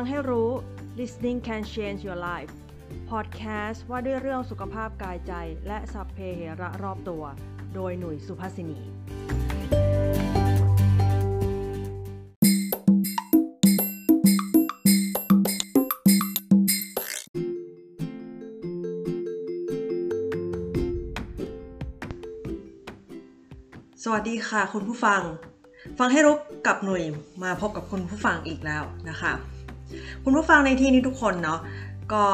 ฟังให้รู้ listening can change your life podcast ว่าด้วยเรื่องสุขภาพกายใจ และสัพเพเหระรอบตัว โดยหนุ่ยสุภาษินีสวัสดีค่ะคุณผู้ฟัง ฟังให้รู้กับหนุ่ยมาพบกับคุณผู้ฟังอีกแล้วนะคะ คุณผู้ฟังในที่นี้ทุกคนเนาะก็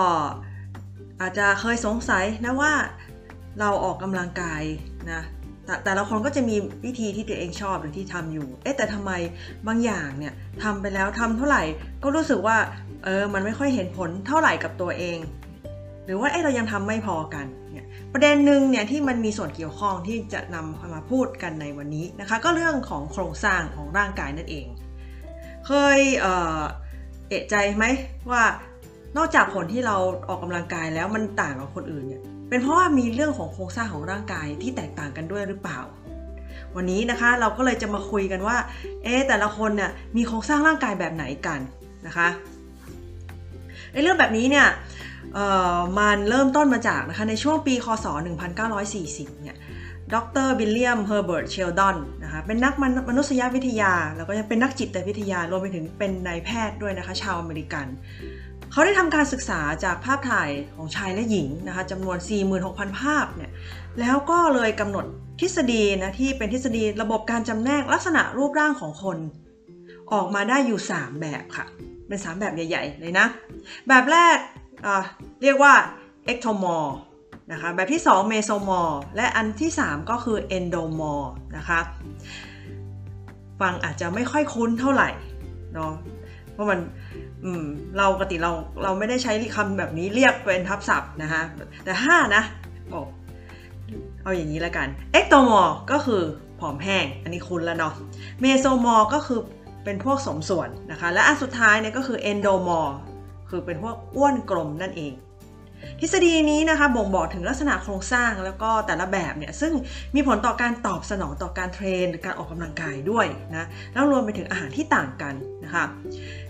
อาจจะเคยสงสัยนะว่าเราออกกำลังกายนะแต่แต่ละคนก็จะมีวิธีที่ตัวเองชอบหรือที่ทำอยู่ เอ๊ะแต่ทำไมบางอย่างเนี่ยทำไปแล้วทำเท่าไหร่ก็รู้สึกว่าเออมันไม่ค่อยเห็นผลเท่าไหร่กับตัวเอง หรือว่าเอ๊ะเรายังทำไม่พอกันเนี่ยประเด็นหนึ่งเนี่ยที่มันมีส่วนเกี่ยวข้องที่จะนำมาพูดกันในวันนี้นะคะ ก็เรื่องของโครงสร้างของร่างกายนั่นเอง เคยเอ่อ เอะใจไหมว่านอกจากผลที่เราออกกำลังกายแล้วมันต่างกับคนอื่นเนี่ยเป็นเพราะว่ามีเรื่องของโครงสร้างของร่างกายที่แตกต่างกันด้วยหรือเปล่า วันนี้นะคะเราก็เลยจะมาคุยกันว่า เอ๊แต่ละคนเนี่ยมีโครงสร้างร่างกายแบบไหนกันนะคะในเรื่องแบบนี้เนี่ยมันเริ่มต้นมาจากนะคะในช่วงปีคศ 1940 เนี่ย ดรวิลเลียมเฮอร์เบิร์ตเชลดอนนะคะเป็นนักมนุษยวิทยา แล้วก็ยังเป็นนักจิตวิทยารวมไปถึงเป็นนายแพทย์ด้วยนะคะชาวอเมริกัน เขาได้ทำการศึกษาจากภาพถ่ายของชายและหญิงนะคะจำนวน 46,000 ภาพเนี่ยแล้วก็เลยกำหนดทฤษฎีนะที่เป็นทฤษฎีระบบการจำแนกลักษณะรูปร่างของคน ออกมาได้อยู่ 3 แบบค่ะ เป็น 3 แบบใหญ่ ๆ เลยนะ แบบแรกเรียกว่า ectomor นะคะแบบที่2 mesomor และอันที่ 3 ก็คือ endomor นะคะฟังอาจจะไม่ค่อยคุ้นเท่าไหร่เนาะเพราะมันเราปกติเราเราไม่ได้ใช้คำแบบนี้เรียกเป็นทับศัพท์นะคะแต่5นะบอกเอาอย่างนี้แล้วกัน ectomor ก็คือผอมแห้ง อันนี้คุ้นแล้วเนาะ mesomor ก็คือเป็นพวกสมส่วนนะคะ และอันสุดท้ายเนี่ยก็คือ endomor คือเป็นพวกอ้วนกลมนั่นเอง ทฤษฎีนี้นะคะบ่งบอกถึงลักษณะโครงสร้างแล้วก็แต่ละแบบเนี่ยซึ่งมีผลต่อการตอบสนองต่อการเทรนการออกกำลังกายด้วยนะแล้วรวมไปถึงอาหารที่ต่างกันนะคะ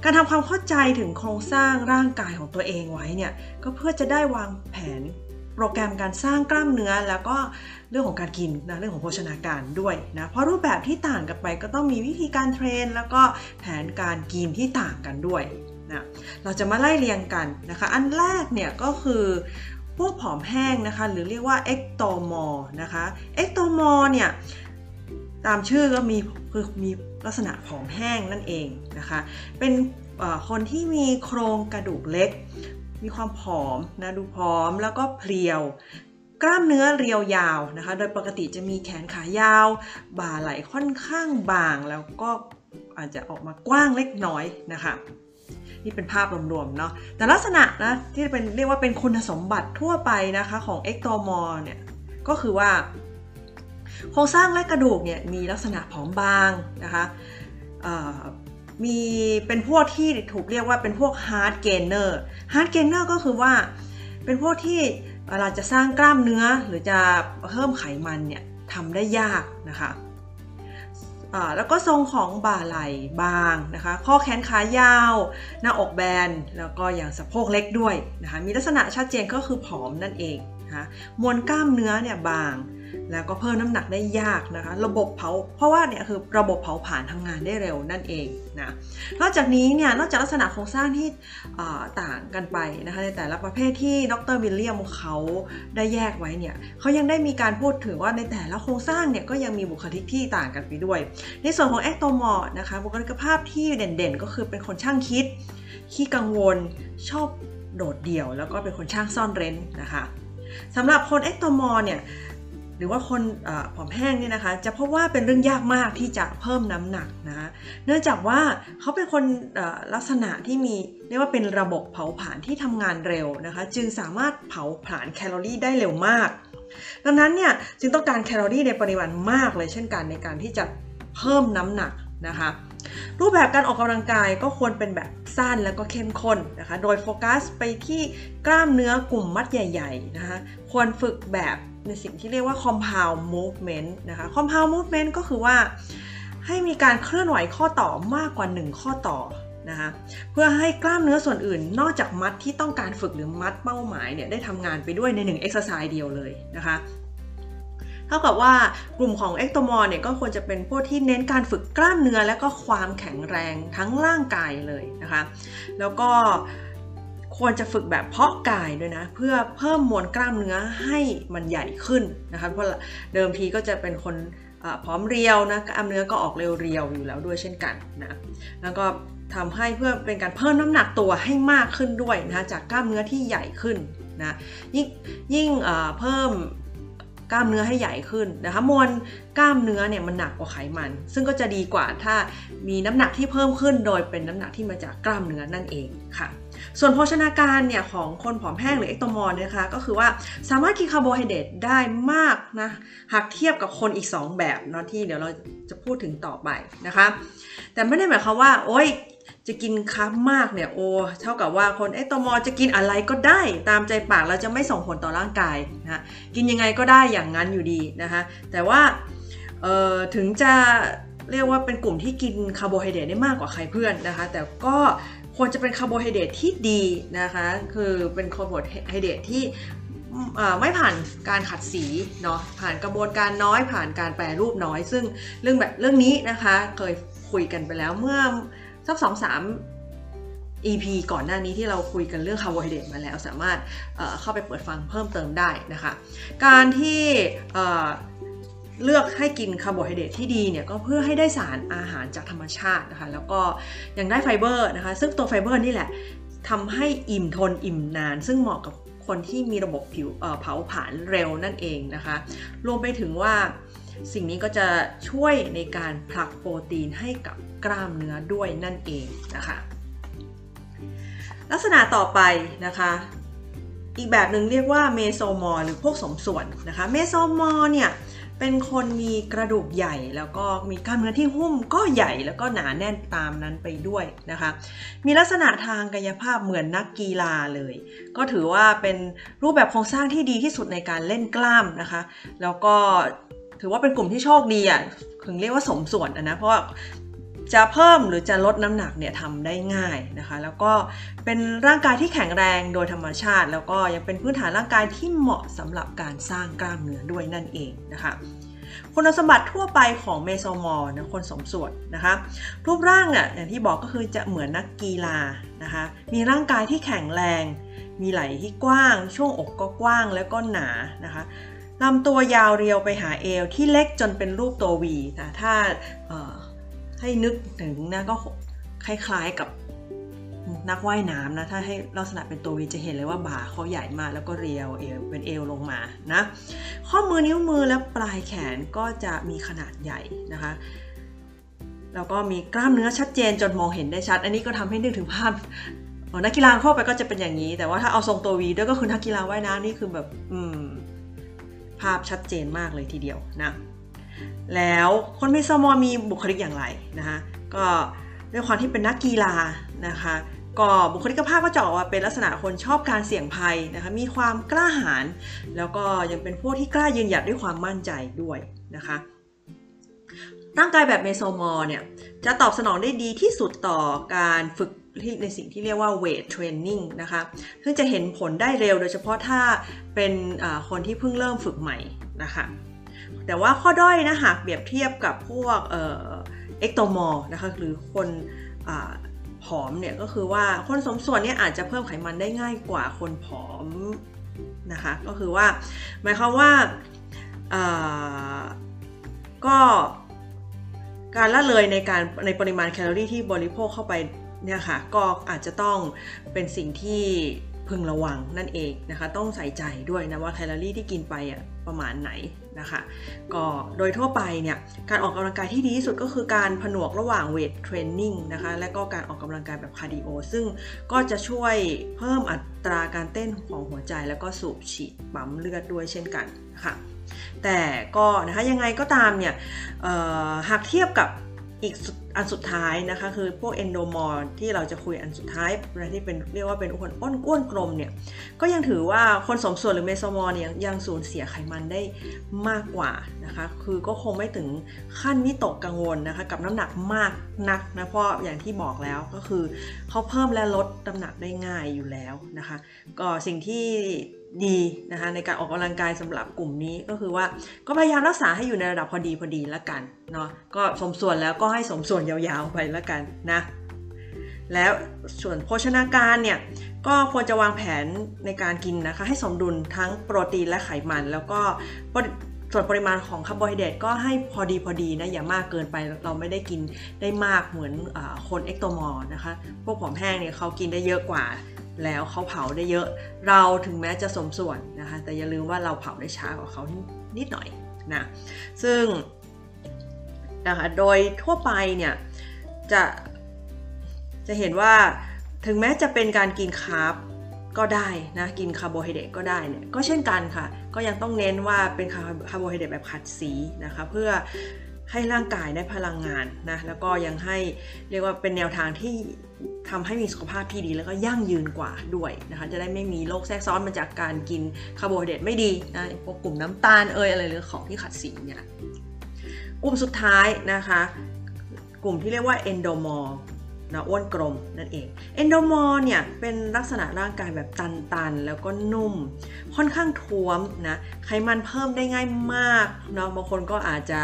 การทำความเข้าใจถึงโครงสร้างร่างกายของตัวเองไว้เนี่ยก็เพื่อจะได้วางแผนโปรแกรมการสร้างกล้ามเนื้อแล้วก็เรื่องของการกินนะเรื่องของโภชนาการด้วยนะเพราะรูปแบบที่ต่างกันไปก็ต้องมีวิธีการเทรน แล้วก็แผนการกินที่ต่างกันด้วย นะเราจะมาไล่เรียงกันนะคะ อันแรกเนี่ยก็คือพวกผอมแห้งนะคะ หรือเรียกว่า ectomorph นะคะ ectomorph เนี่ยตามชื่อก็มีคือมีลักษณะผอมแห้งนั่นเองนะคะ เป็นคนที่มีโครงกระดูกเล็ก มีความผอมนะดูผอมแล้วก็เพรียว กล้ามเนื้อเรียวยาวนะคะ โดยปกติจะมีแขนขายาว บ่าไหล่ค่อนข้างบาง แล้วก็อาจจะออกมากว้างเล็กน้อยนะคะ นี่เป็นภาพรวมๆเนาะแต่ลักษณะนะที่เป็นเรียกว่าเป็นคุณสมบัติทั่วไปนะคะของ ectomorph เนี่ยก็คือว่า โครงสร้างและกระดูกเนี่ยมีลักษณะผอมบางนะคะมีเป็นพวกที่ถูกเรียกว่าเป็นพวก hardgainer hardgainer ก็คือว่าเป็นพวกที่เวลาจะสร้างกล้ามเนื้อหรือจะเพิ่มไขมันเนี่ยทำได้ยากนะคะ แล้วก็ทรงของบ่าไหล่บางนะคะ ข้อแขนขายาว หน้าอกแบน แล้วก็อย่างสะโพกเล็กด้วยนะคะ มีลักษณะชัดเจนก็คือผอมนั่นเอง นะคะมวลกล้ามเนื้อเนี่ยบาง แล้วก็เพิ่มน้ำหนักได้ยากนะคะ ระบบเผาเพราะว่าเนี่ยคือระบบเผาผลาญทำงานได้เร็วนั่นเองนะนอกจากนี้เนี่ยนอกจากลักษณะโครงสร้างที่ต่างกันไปนะคะในแต่ละประเภทที่ดรวิลเลียมเขาได้แยกไว้เนี่ยเขายังได้มีการพูดถึงว่าในแต่ละโครงสร้างเนี่ยก็ยังมีบุคลิกที่ต่างกันไปด้วย ในส่วนของ ectomorph นะคะบุคลิกภาพที่เด่นๆ ก็คือเป็นคนช่างคิดขี้กังวลชอบโดดเดี่ยว แล้วก็เป็นคนช่างซ่อนเร้นนะคะ สำหรับคน ectomorph เนี่ยหรือว่าคนผอมแห้งเนี่ยนะคะจะพบว่าเป็นเรื่องยากมากที่จะเพิ่มน้ำหนักนะเนื่องจากว่าเขาเป็นคนลักษณะที่มีเรียกว่าเป็นระบบเผาผลาญที่ทำงานเร็วนะคะจึงสามารถเผาผลาญแคลอรี่ได้เร็วมาก ดังนั้นเนี่ยจึงต้องการแคลอรี่ในปริมาณมากเลยเช่นกันในการที่จะเพิ่มน้ำหนักนะคะ รูปแบบการออกกำลังกายก็ควรเป็นแบบสั้นแล้วก็เข้มข้นนะคะ โดยโฟกัสไปที่กล้ามเนื้อกลุ่มมัดใหญ่ๆนะคะ ควรฝึกแบบในสิ่งที่เรียกว่า compound movement นะคะ compound movement ก็คือว่าให้มีการเคลื่อนไหวข้อต่อมากกว่า 1 ข้อต่อนะคะเพื่อให้กล้ามเนื้อส่วนอื่น นอกจากมัดที่ต้องการฝึกหรือมัดเป้าหมายเนี่ยได้ทำงานไปด้วยในหนึ่งเอ็กซ์ไซส์เดียวเลยนะคะ เท่ากับว่ากลุ่มของ ectomorph เนี่ยก็ควรจะเป็นพวกที่เน้นการฝึกกล้ามเนื้อและก็ความแข็งแรงทั้งร่างกายเลยนะคะ แล้วก็ควรจะฝึกแบบเพาะกายด้วยนะ เพื่อเพิ่มมวลกล้ามเนื้อให้มันใหญ่ขึ้นนะคะเพราะเดิมทีก็จะเป็นคนพร้อมเรียวนะกล้ามเนื้อก็ออกเรียวๆอยู่แล้วด้วยเช่นกันนะแล้วก็ทำให้เพื่อเป็นการเพิ่มน้ำหนักตัวให้มากขึ้นด้วยนะจากกล้ามเนื้อที่ใหญ่ขึ้นนะยิ่งยิ่งเพิ่ม กล้ามเนื้อให้ใหญ่ขึ้นนะคะมวลกล้ามเนื้อเนี่ยมันหนักกว่าไขมัน ซึ่งก็จะดีกว่าถ้ามีน้ำหนักที่เพิ่มขึ้น โดยเป็นน้ำหนักที่มาจากกล้ามเนื้อนั่นเองค่ะ ส่วนโภชนาการเนี่ยของคนผอมแห้งหรือเอ็กโตมอลนะคะก็คือว่าสามารถกินคาร์โบไฮเดรตได้มากนะหากเทียบกับคนอีก 2 แบบเนาะที่เดี๋ยวเราจะพูดถึงต่อไปนะคะ แต่ไม่ได้หมายความว่าโอ๊ย จะกิน carb มากเนี่ยโอ้เท่ากับว่าคน ectomorph จะกินอะไรก็ได้ตามใจปากเราจะไม่ส่งผลต่อร่างกายนะกินยังไงก็ได้อย่างนั้นอยู่ดีนะคะแต่ว่าถึงจะเรียกว่าเป็นกลุ่มที่กินคาร์โบไฮเดรตได้มากกว่าใครเพื่อนนะคะ แต่ก็ควรจะเป็นคาร์โบไฮเดรตที่ดีนะคะ คือเป็นคาร์โบไฮเดรตที่ไม่ผ่านการขัดสีเนาะผ่านกระบวนการน้อยผ่านการแปรรูปน้อย ซึ่งเรื่องแบบเรื่องนี้นะคะเคยคุยกันไปแล้วเมื่อ สักสองสาม EP ก่อนหน้านี้ที่เราคุยกันเรื่องคาร์โบไฮเดรตมาแล้ว สามารถเข้าไปเปิดฟังเพิ่มเติมได้นะคะ การที่เลือกให้กินคาร์โบไฮเดรตที่ดีเนี่ยก็เพื่อให้ได้สารอาหารจากธรรมชาตินะคะ แล้วก็ยังได้ไฟเบอร์นะคะ ซึ่งตัวไฟเบอร์นี่แหละทำให้อิ่มทนอิ่มนาน ซึ่งเหมาะกับคนที่มีระบบผิวเผาผลาญเร็วนั่นเองนะคะ รวมไปถึงว่า สิ่งนี้ก็จะช่วยในการผลักโปรตีนให้กับกล้ามเนื้อด้วยนั่นเองนะคะ ลักษณะต่อไปนะคะ อีกแบบหนึ่งเรียกว่า mesomorph หรือพวกสมส่วนนะคะ mesomorph เนี่ยเป็นคนมีกระดูกใหญ่แล้วก็มีกล้ามเนื้อที่หุ้มก็ใหญ่แล้วก็หนาแน่นตามนั้นไปด้วยนะคะ มีลักษณะทางกายภาพเหมือนนักกีฬาเลย ก็ถือว่าเป็นรูปแบบโครงสร้างที่ดีที่สุดในการเล่นกล้ามนะคะ แล้วก็ ถือว่าเป็นกลุ่มที่โชคดีอะถึงเรียกว่าสมส่วนนะ เพราะว่าจะเพิ่มหรือจะลดน้ำหนักเนี่ยทำได้ง่ายนะคะ แล้วก็เป็นร่างกายที่แข็งแรงโดยธรรมชาติ แล้วก็ยังเป็นพื้นฐานร่างกายที่เหมาะสำหรับการสร้างกล้ามเนื้อด้วยนั่นเองนะคะคุณสมบัติทั่วไปของเมโซมอร์นะคนสมส่วนนะคะรูปร่างเนี่ยอย่างที่บอกก็คือจะเหมือนนักกีฬานะคะมีร่างกายที่แข็งแรง มีไหล่ที่กว้าง ช่วงอกก็กว้างแล้วก็หนานะคะ ลำตัวยาวเรียวไปหาเอวที่เล็กจนเป็นรูปตัววีนะถ้าให้นึกถึงนะก็คล้าย ๆกับนักว่ายน้ำนะถ้าให้ลักษณะเป็นตัววีจะเห็นเลยว่าบ่าเขาใหญ่มากแล้วก็เรียวเอวเป็นเอวลงมานะข้อมือนิ้วมือและปลายแขนก็จะมีขนาดใหญ่นะคะแล้วก็มีกล้ามเนื้อชัดเจนจนมองเห็นได้ชัด อันนี้ก็ทำให้นึกถึงภาพนักกีฬาเข้าไปก็จะเป็นอย่างนี้ แต่ว่าถ้าเอาทรงตัววีด้วยก็คือนักกีฬาว่ายน้ำนี่คือแบบ อืม ภาพชัดเจนมากเลยทีเดียวนะแล้วคนเมซามอมีบุคลิกอย่างไรนะคะก็ด้วยความที่เป็นนักกีฬานะคะก็บุคลิกภาพก็จะออกมาเป็นลักษณะคนชอบการเสี่ยงภัยนะคะมีความกล้าหาญแล้วก็ยังเป็นพวกที่กล้ายืนหยัดด้วยความมั่นใจด้วยนะคะร่างกายแบบ mesomorph เนี่ยจะตอบสนองได้ดีที่สุดต่อการฝึก ที่ในสิ่งที่เรียกว่า weight training นะคะซึ่งจะเห็นผลได้เร็วโดยเฉพาะถ้าเป็นคนที่เพิ่งเริ่มฝึกใหม่นะคะแต่ว่าข้อด้อยนะหากเปรียบเทียบกับพวก ectomorph นะคะหรือคนผอมเนี่ยก็คือว่าคนสมส่วนเนี่ยอาจจะเพิ่มไขมันได้ง่ายกว่าคนผอมนะคะก็คือว่าหมายความว่าก็การละเลยในการในปริมาณแคลอรี่ที่บริโภคเข้าไป เนี่ยค่ะก็อาจจะต้องเป็นสิ่งที่พึงระวังนั่นเองนะคะ ต้องใส่ใจด้วยนะว่าแคลอรี่ที่กินไปอะประมาณไหนนะคะก็โดยทั่วไปเนี่ยการออกกำลังกายที่ดีที่สุดก็คือการผนวกระหว่าง weight training นะคะและก็การออกกำลังกายแบบ cardio ซึ่งก็จะช่วยเพิ่มอัตราการเต้นของหัวใจ แล้วก็สูบฉีดปั๊มเลือดด้วยเช่นกันนะคะแต่ก็นะคะยังไงก็ตามเนี่ยหากเทียบกับ อีกอันสุดท้ายนะคะคือพวก endomorph ที่เราจะคุยอันสุดท้ายที่เป็นเรียกว่าเป็นอ้วนอ้วนอ้วนกลมเนี่ยก็ยังถือว่าคนสมส่วนหรือ mesomorph เนี่ยยังสูญเสียไขมันได้มากกว่านะคะคือก็คงไม่ถึงขั้นวิตกกังวลนะคะกับน้ำหนักมากนักนะเพราะอย่างที่บอกแล้วก็คือเขาเพิ่มและลดน้ำหนักได้ง่ายอยู่แล้วนะคะก็สิ่งที่ ดีนะคะในการออกกำลังกายสำหรับกลุ่มนี้ก็คือว่าก็พยายามรักษาให้อยู่ในระดับพอดีพอดีแล้วกันเนาะก็สมส่วนแล้วก็ให้สมส่วนยาวๆไปแล้วกันนะแล้วส่วนโภชนาการเนี่ยก็ควรจะวางแผนในการกินนะคะให้สมดุลทั้งโปรตีนและไขมัน แล้วก็ส่วนปริมาณของคาร์โบไฮเดรตก็ให้พอดีพอดีนะอย่ามากเกินไปเราไม่ได้กินได้มากเหมือนอคน ectomorph นะคะพวกผอมแห้งเนี่ยเขากินได้เยอะกว่า แล้วเขาเผาได้เยอะ เราถึงแม้จะสมส่วนนะคะ แต่อย่าลืมว่าเราเผาได้ช้ากว่าเขานิดหน่อยนะ ซึ่งนะคะโดยทั่วไปเนี่ยจะจะเห็นว่าถึงแม้จะเป็นการกิน carbก็ได้นะกินคาร์โบไฮเดรตก็ได้เนี่ยก็เช่นกันค่ะ ก็ยังต้องเน้นว่าเป็นคาร์โบไฮเดรตแบบขัดสีนะคะเพื่อ ให้ร่างกายได้พลังงานนะแล้วก็ยังให้เรียกว่าเป็นแนวทางที่ทำให้มีสุขภาพที่ดีแล้วก็ยั่งยืนกว่าด้วยนะคะจะได้ไม่มีโรคแทรกซ้อนมาจากการกินคาร์โบไฮเดรตไม่ดีนะพวกกลุ่มน้ำตาลเอ่ยอะไรหรือของที่ขัดสีเนี่ยกลุ่มสุดท้ายนะคะ กลุ่มที่เรียกว่า endomorphนะอ้วนกลมนั่นเองเอนโดมอร์เนี่ยเป็นลักษณะร่างกายแบบตันๆ แล้วก็นุ่ม ค่อนข้างท้วมนะไขมันเพิ่มได้ง่ายมากเนาะบางคนก็อาจจะ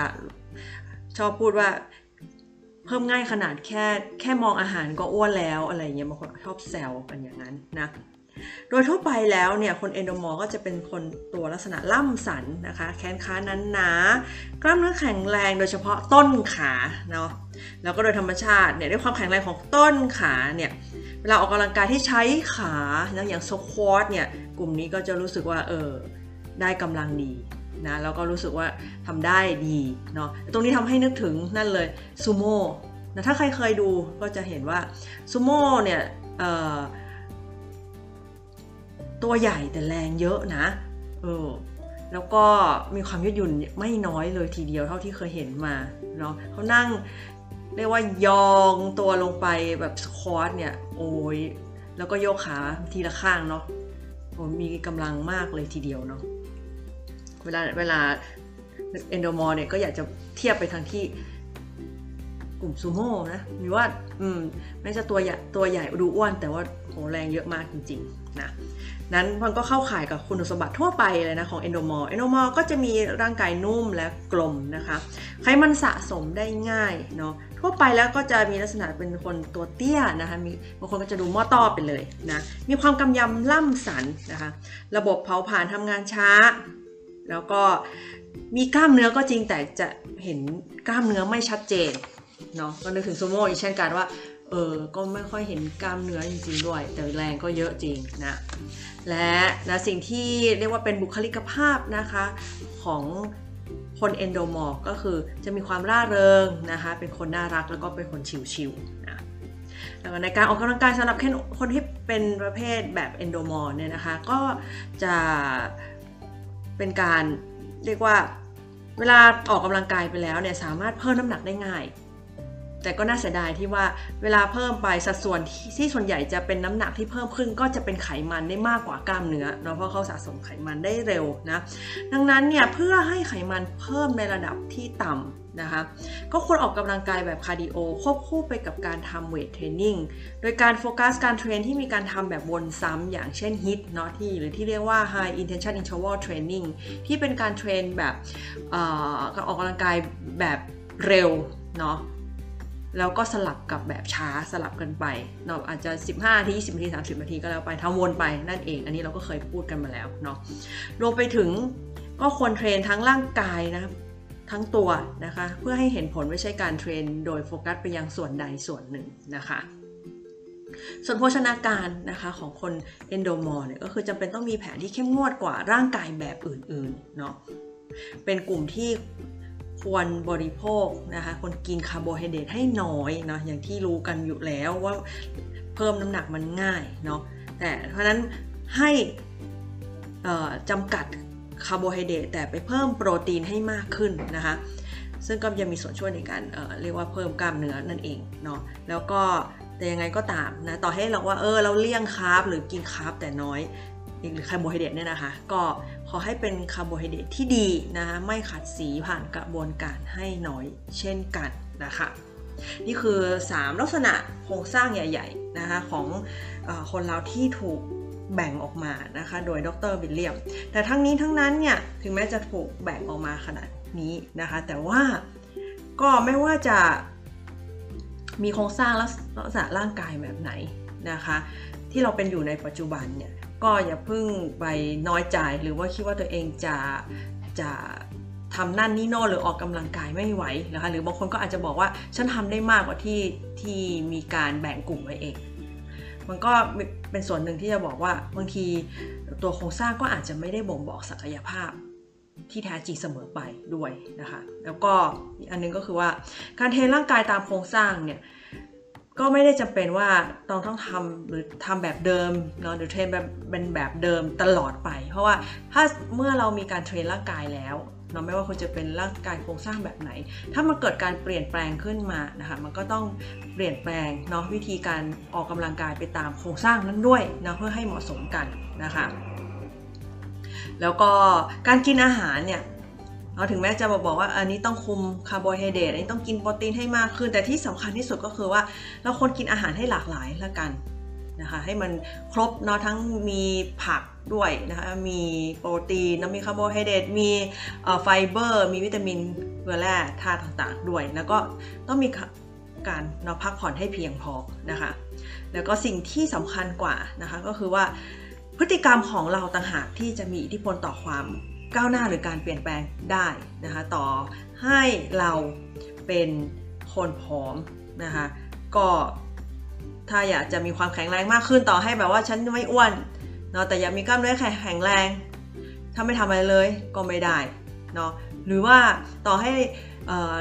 ชอบพูดว่าเพิ่มง่ายขนาดแค่แค่มองอาหารก็อ้วนแล้วอะไรเงี้ยบางคนชอบแซวกันอย่างนั้นนะโดยทั่วไปแล้วเนี่ยคนเอนโดมอร์ก็จะเป็นคนตัวลักษณะล่ำสันนะคะ แขนขานั้นหนากล้ามเนื้อแข็งแรงโดยเฉพาะต้นขาเนาะแล้วก็โดยธรรมชาติเนี่ยด้วยความแข็งแรงของต้นขาเนี่ยเวลาออกกำลังกายที่ใช้ขาอย่างโซควอตเนี่ยกลุ่มนี้ก็จะรู้สึกว่าเออได้กำลังดี นะแล้วก็รู้สึกว่าทำได้ดีเนาะตรงนี้ทำให้นึกถึงนั่นเลยซูโม่นะถ้าใครเคยดูก็จะเห็นว่าซูโม่เนี่ยตัวใหญ่แต่แรงเยอะนะเออแล้วก็มีความยืดหยุ่นไม่น้อยเลยทีเดียวเท่าที่เคยเห็นมาเนาะเขานั่งเรียกว่ายองตัวลงไปแบบสควอตเนี่ยโอ้ยแล้วก็โยกขาทีละข้างเนาะมีกำลังมากเลยทีเดียวเนาะ เวลาเวลาเอนโดมอร์เนี่ยก็อยากจะเทียบไปทางที่กลุ่มซูโม่นะมีว่าอืมไม่ใช่ตัวใหญ่ตัวใหญ่ดูอ้วน แต่ว่าโหแรงเยอะมากจริงๆนะนั้นมันก็เข้าข่ายกับคุณสมบัติทั่วไปเลยนะของเอนโดมอร์เอนโดมอร์ก็จะมีร่างกายนุ่มและกลมนะคะไขมันสะสมได้ง่ายเนาะทั่วไปแล้วก็จะมีลักษณะเป็นคนตัวเตี้ยนะคะมีบางคนก็จะดูหม้อต้อไปเลยนะมีความกำยำล่ำสันนะคะระบบเผาผลาญทำงานช้า แล้วก็มีกล้ามเนื้อก็จริงแต่จะเห็นกล้ามเนื้อไม่ชัดเจนเนาะก็นึกถึงซูโม่อีกเช่นกันว่าเออก็ไม่ค่อยเห็นกล้ามเนื้อจริงๆด้วย แต่แรงก็เยอะจริงนะและนะสิ่งที่เรียกว่าเป็นบุคลิกภาพนะคะของคนเอนโดมอร์ก็คือจะมีความร่าเริงนะคะเป็นคนน่ารักแล้วก็เป็นคนชิวๆนะแล้วในการออกกำลังกายสำหรับคนที่เป็นประเภทแบบเอนโดมอร์เนี่ยนะคะก็จะ เป็นการเรียกว่าเวลาออกกำลังกายไปแล้วเนี่ยสามารถเพิ่มน้ำหนักได้ง่าย แต่ก็น่าเสียดายที่ว่าเวลาเพิ่มไปสัดส่วนที่ส่วนใหญ่จะเป็นน้ำหนักที่เพิ่มขึ้นก็จะเป็นไขมันได้มากกว่ากล้ามเนื้อเนาะเพราะเขาสะสมไขมันได้เร็วนะดังนั้นเนี่ยเพื่อให้ไขมันเพิ่มในระดับที่ต่ำนะคะก็ควรออกกำลังกายแบบ cardio ควบคู่ไปกับการทำ weight training โดยการโฟกัสการ train ที่มีการทำแบบวนซ้ำอย่างเช่น HIIT เนาะที่หรือที่เรียกว่า high intensity interval training ที่เป็นการ train แบบการออกกำลังกายแบบเร็วเนาะ แล้วก็สลับกับแบบช้าสลับกันไปเนาะอาจจะ 15นาที20นาที30นาทีก็แล้วไปทำวนไปนั่นเอง อันนี้เราก็เคยพูดกันมาแล้วเนาะรวมไปถึงก็ควร train ทั้งร่างกายนะทั้งตัวนะคะ เพื่อให้เห็นผลไม่ใช่การ train โดยโฟกัสไปยังส่วนใดส่วนหนึ่งนะคะส่วนโภชนาการนะคะของคน endomorph เนี่ยก็คือจำเป็นต้องมีแผนที่เข้มงวดกว่าร่างกายแบบอื่นๆเนาะเป็นกลุ่มที่ ควรบริโภคนะคะคนกินคาร์โบไฮเดรตให้น้อยเนาะอย่างที่รู้กันอยู่แล้วว่าเพิ่มน้ำหนักมันง่ายเนาะแต่เพราะนั้นให้จำกัดคาร์โบไฮเดรตแต่ไปเพิ่มโปรตีนให้มากขึ้นนะคะซึ่งก็จะมีส่วนช่วยในการเรียกว่าเพิ่มกล้ามเนื้อนั่นเองเนาะแล้วก็แต่ยังไงก็ตามนะต่อให้เราว่าเออเราเลี่ยง carb หรือกิน carb แต่น้อย หรือคาร์โบไฮเดรตเนี่ยนะคะ ก็ขอให้เป็นคาร์โบไฮเดรตที่ดีนะคะไม่ขัดสีผ่านกระบวนการให้น้อยเช่นกันนะคะนี่คือ 3 ลักษณะโครงสร้างใหญ่ๆนะคะของอคนเราที่ถูกแบ่งออกมานะคะโดยดรวิลเลียม แต่ทั้งนี้ทั้งนั้นเนี่ยถึงแม้จะถูกแบ่งออกมาขนาดนี้นะคะ แต่ว่าก็ไม่ว่าจะมีโครงสร้างลักษณะร่างกายแบบไหนนะคะ ที่เราเป็นอยู่ในปัจจุบันเนี่ย ก็อย่าเพิ่งไปน้อยใจหรือว่าคิดว่าตัวเองจะจะทำนั่นนี่โน่หรือออกกำลังกายไม่ไหวนะคะหรือบางคนก็อาจจะบอกว่าฉันทำได้มากกว่าที่ที่มีการแบ่งกลุ่มไว้เอง มันก็เป็นส่วนหนึ่งที่จะบอกว่าบางทีตัวโครงสร้างก็อาจจะไม่ได้บ่งบอกศักยภาพที่แท้จริงเสมอไปด้วยนะคะ แล้วก็อีกอันนึงก็คือว่าการเทร่างกายตามโครงสร้างเนี่ย ก็ไม่ได้จำเป็นว่าต้องต้องทำหรือทำแบบเดิมเนาะหรือเทรนแบบเป็นแบบเดิมตลอดไป เพราะว่าถ้าเมื่อเรามีการเทรนร่างกายแล้วเนาะไม่ว่าคุณจะเป็นร่างกายโครงสร้างแบบไหน ถ้ามันเกิดการเปลี่ยนแปลงขึ้นมานะคะมันก็ต้องเปลี่ยนแปลงเนาะวิธีการออกกำลังกายไปตามโครงสร้างนั้นด้วยนะเพื่อให้เหมาะสมกันนะคะ แล้วก็การกินอาหารเนี่ย เราถึงแม้จะบอกว่าอันนี้ต้องคุมคาร์โบไฮเดรตอันนี้ต้องกินโปรตีนให้มากขึ้น แต่ที่สำคัญที่สุดก็คือว่าเราควรกินอาหารให้หลากหลายละกันนะคะให้มันครบเนาะทั้งมีผักด้วยนะคะมีโปรตีนมีคาร์โบไฮเดรตมีไฟเบอร์ มีวิตามินเกลือแร่ธาตุต่างๆ ด้วย แล้วก็ต้องมีการเนาะพักผ่อนให้เพียงพอนะคะแล้วก็สิ่งที่สำคัญกว่านะคะก็คือว่าพฤติกรรมของเราต่างหากที่จะมีอิทธิพลต่อความ ก้าวหน้าหรือการเปลี่ยนแปลงได้นะคะต่อให้เราเป็นคนผอมนะคะก็ถ้าอยากจะมีความแข็งแรงมากขึ้นต่อให้แบบว่าฉันไม่อ้วนเนาะแต่อยากมีกล้ามเนื้อแข็งแรง ถ้าไม่ทำอะไรเลยก็ไม่ได้เนาะหรือว่าต่อให้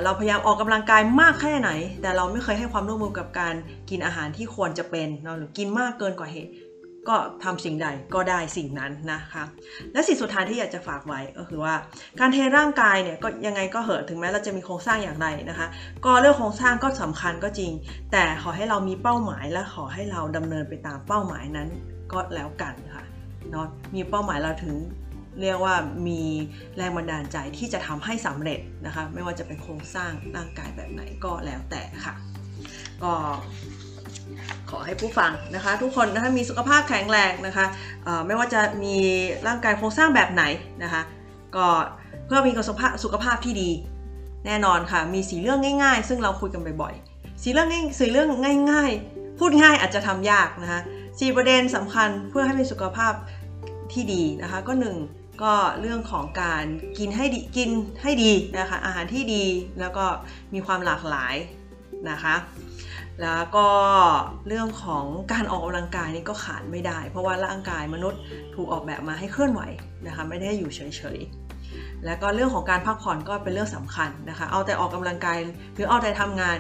เราพยายามออกกำลังกายมากแค่ไหน แต่เราไม่เคยให้ความร่วมมือกับการกินอาหารที่ควรจะเป็นเนาะหรือกินมากเกินกว่าเหตุ ก็ทำสิ่งใดก็ได้สิ่งนั้นนะคะ และสิ่งสุดท้ายที่อยากจะฝากไว้ก็คือว่า การเทร่างกายเนี่ยก็ยังไงก็เหอะถึงแม้เราจะมีโครงสร้างอย่างไรนะคะ ก็เรื่องโครงสร้างก็สำคัญก็จริง แต่ขอให้เรามีเป้าหมายและขอให้เราดำเนินไปตามเป้าหมายนั้นก็แล้วกันค่ะเนาะมีเป้าหมายเราถึงเรียกว่ามีแรงบันดาลใจที่จะทำให้สำเร็จนะคะ ไม่ว่าจะเป็นโครงสร้างร่างกายแบบไหนก็แล้วแต่ค่ะ ก็ อให้ผู้ฟังนะคะ ทุกคนนะคะมีสุขภาพแข็งแรงนะคะไม่ว่าจะมีร่างกายโครงสร้างแบบไหนนะคะ ก็เพื่อมีสุขภาพสุขภาพที่ดี แน่นอนค่ะ มีสีเรื่องง่ายๆ ซึ่งเราคุยกันบ่อยๆสีเรื่องง่ายสีเรื่องง่าย ๆ พูดง่ายอาจจะทำยากนะคะสีประเด็นสำคัญเพื่อให้มีสุขภาพที่ดีนะคะก็หนึ่งก็เรื่องของการกินให้ดีกินให้ดีนะคะอาหารที่ดีแล้วก็มีความหลากหลายนะคะ แล้วก็เรื่องของการออกกำลังกายนี่ก็ขาดไม่ได้ เพราะว่าร่างกายมนุษย์ถูกออกแบบมาให้เคลื่อนไหวนะคะไม่ได้อยู่เฉยๆ แล้วก็เรื่องของการพักผ่อนก็เป็นเรื่องสำคัญนะคะเอาแต่ออกกำลังกายหรือเอาแต่ทำงาน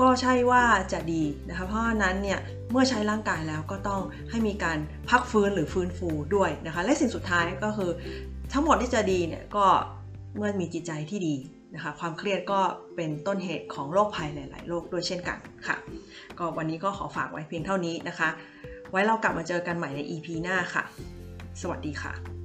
ก็ใช่ว่าจะดีนะคะเพราะนั้นเนี่ยเมื่อใช้ร่างกายแล้วก็ต้องให้มีการพักฟื้นหรือฟื้นฟูด้วยนะคะและสิ่งสุดท้ายก็คือทั้งหมดที่จะดีเนี่ยก็เมื่อมีจิตใจที่ดี นะคะความเครียดก็เป็นต้นเหตุของโรคภัยหลาย ๆ โรคด้วยเช่นกันค่ะ ก็วันนี้ก็ขอฝากไว้เพียงเท่านี้นะคะ ไว้เรากลับมาเจอกันใหม่ใน EP หน้าค่ะ สวัสดีค่ะ